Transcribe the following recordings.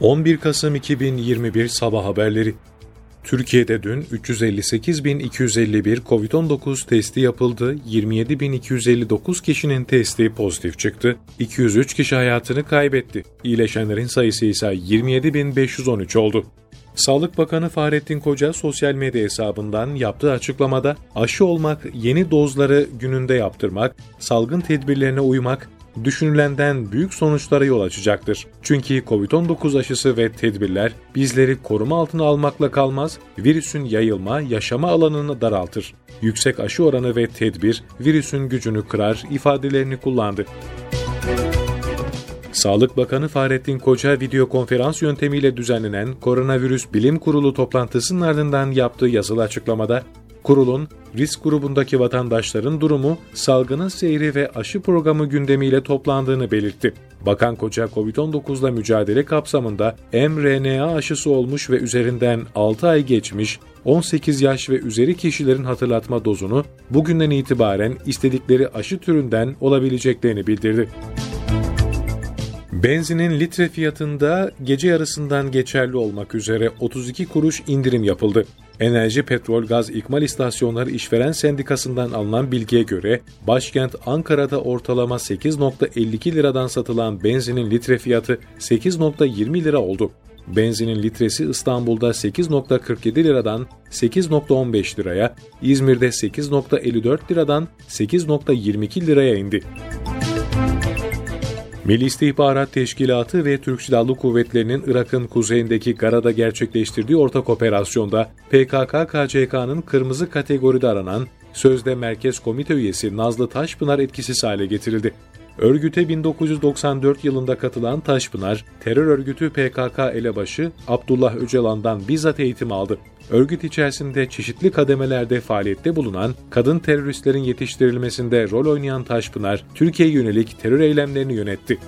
11 Kasım 2021 Sabah Haberleri Türkiye'de dün 358.251 COVID-19 testi yapıldı, 27.259 kişinin testi pozitif çıktı, 203 kişi hayatını kaybetti. İyileşenlerin sayısı ise 27.513 oldu. Sağlık Bakanı Fahrettin Koca sosyal medya hesabından yaptığı açıklamada aşı olmak, yeni dozları gününde yaptırmak, salgın tedbirlerine uymak, düşünülenden büyük sonuçlara yol açacaktır. Çünkü COVID-19 aşısı ve tedbirler bizleri koruma altına almakla kalmaz, virüsün yayılma, yaşama alanını daraltır. Yüksek aşı oranı ve tedbir virüsün gücünü kırar ifadelerini kullandı. Sağlık Bakanı Fahrettin Koca video konferans yöntemiyle düzenlenen Koronavirüs Bilim Kurulu toplantısının ardından yaptığı yazılı açıklamada Kurulun risk grubundaki vatandaşların durumu, salgının seyri ve aşı programı gündemiyle toplandığını belirtti. Bakan Koca COVID-19 ile mücadele kapsamında mRNA aşısı olmuş ve üzerinden 6 ay geçmiş 18 yaş ve üzeri kişilerin hatırlatma dozunu bugünden itibaren istedikleri aşı türünden olabileceklerini bildirdi. Benzinin litre fiyatında gece yarısından geçerli olmak üzere 32 kuruş indirim yapıldı. Enerji Petrol Gaz İkmal İstasyonları İşveren Sendikası'ndan alınan bilgiye göre başkent Ankara'da ortalama 8.52 liradan satılan benzinin litre fiyatı 8.20 lira oldu. Benzinin litresi İstanbul'da 8.47 liradan 8.15 liraya, İzmir'de 8.54 liradan 8.22 liraya indi. Milli İstihbarat Teşkilatı ve Türk Silahlı Kuvvetleri'nin Irak'ın kuzeyindeki Gara'da gerçekleştirdiği ortak operasyonda PKK-KCK'nın kırmızı kategoride aranan sözde Merkez Komite üyesi Nazlı Taşpınar etkisiz hale getirildi. Örgüte 1994 yılında katılan Taşpınar, terör örgütü PKK elebaşı Abdullah Öcalan'dan bizzat eğitim aldı. Örgüt içerisinde çeşitli kademelerde faaliyette bulunan kadın teröristlerin yetiştirilmesinde rol oynayan Taşpınar, Türkiye'ye yönelik terör eylemlerini yönetti.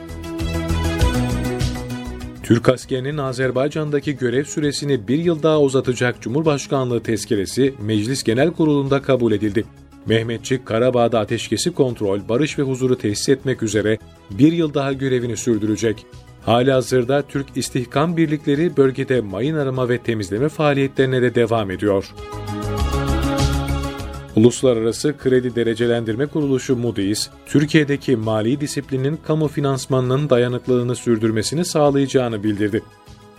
Türk askerinin Azerbaycan'daki görev süresini bir yıl daha uzatacak Cumhurbaşkanlığı tezkeresi Meclis Genel Kurulu'nda kabul edildi. Mehmetçik, Karabağ'da ateşkesi kontrol, barış ve huzuru tesis etmek üzere bir yıl daha görevini sürdürecek. Hali hazırda Türk İstihkam Birlikleri bölgede mayın arama ve temizleme faaliyetlerine de devam ediyor. Uluslararası Kredi Derecelendirme Kuruluşu Moody's, Türkiye'deki mali disiplinin kamu finansmanının dayanıklılığını sürdürmesini sağlayacağını bildirdi.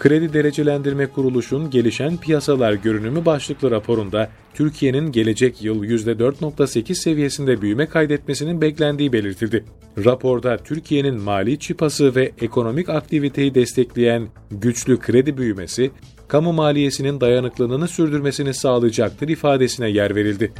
Kredi Derecelendirme Kuruluş'un Gelişen Piyasalar Görünümü başlıklı raporunda Türkiye'nin gelecek yıl %4.8 seviyesinde büyüme kaydetmesinin beklendiği belirtildi. Raporda Türkiye'nin mali çıpası ve ekonomik aktiviteyi destekleyen güçlü kredi büyümesi, kamu maliyesinin dayanıklılığını sürdürmesini sağlayacaktır ifadesine yer verildi.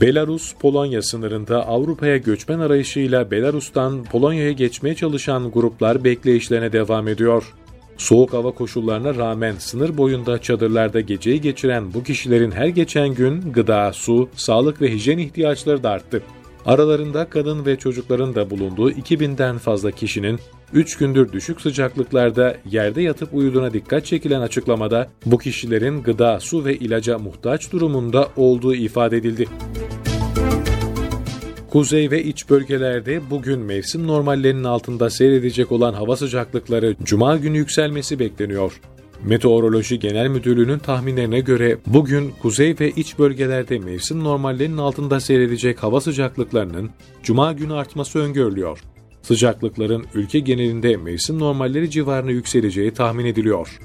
Belarus-Polonya sınırında Avrupa'ya göçmen arayışıyla Belarus'tan Polonya'ya geçmeye çalışan gruplar bekleyişlerine devam ediyor. Soğuk hava koşullarına rağmen sınır boyunda çadırlarda geceyi geçiren bu kişilerin her geçen gün gıda, su, sağlık ve hijyen ihtiyaçları da arttı. Aralarında kadın ve çocukların da bulunduğu 2000'den fazla kişinin 3 gündür düşük sıcaklıklarda yerde yatıp uyuduğuna dikkat çekilen açıklamada bu kişilerin gıda, su ve ilaca muhtaç durumunda olduğu ifade edildi. Kuzey ve iç bölgelerde bugün mevsim normallerinin altında seyredecek olan hava sıcaklıkları cuma günü yükselmesi bekleniyor. Meteoroloji Genel Müdürlüğü'nün tahminlerine göre bugün kuzey ve iç bölgelerde mevsim normallerinin altında seyredecek hava sıcaklıklarının cuma günü artması öngörülüyor. Sıcaklıkların ülke genelinde mevsim normalleri civarına yükseleceği tahmin ediliyor.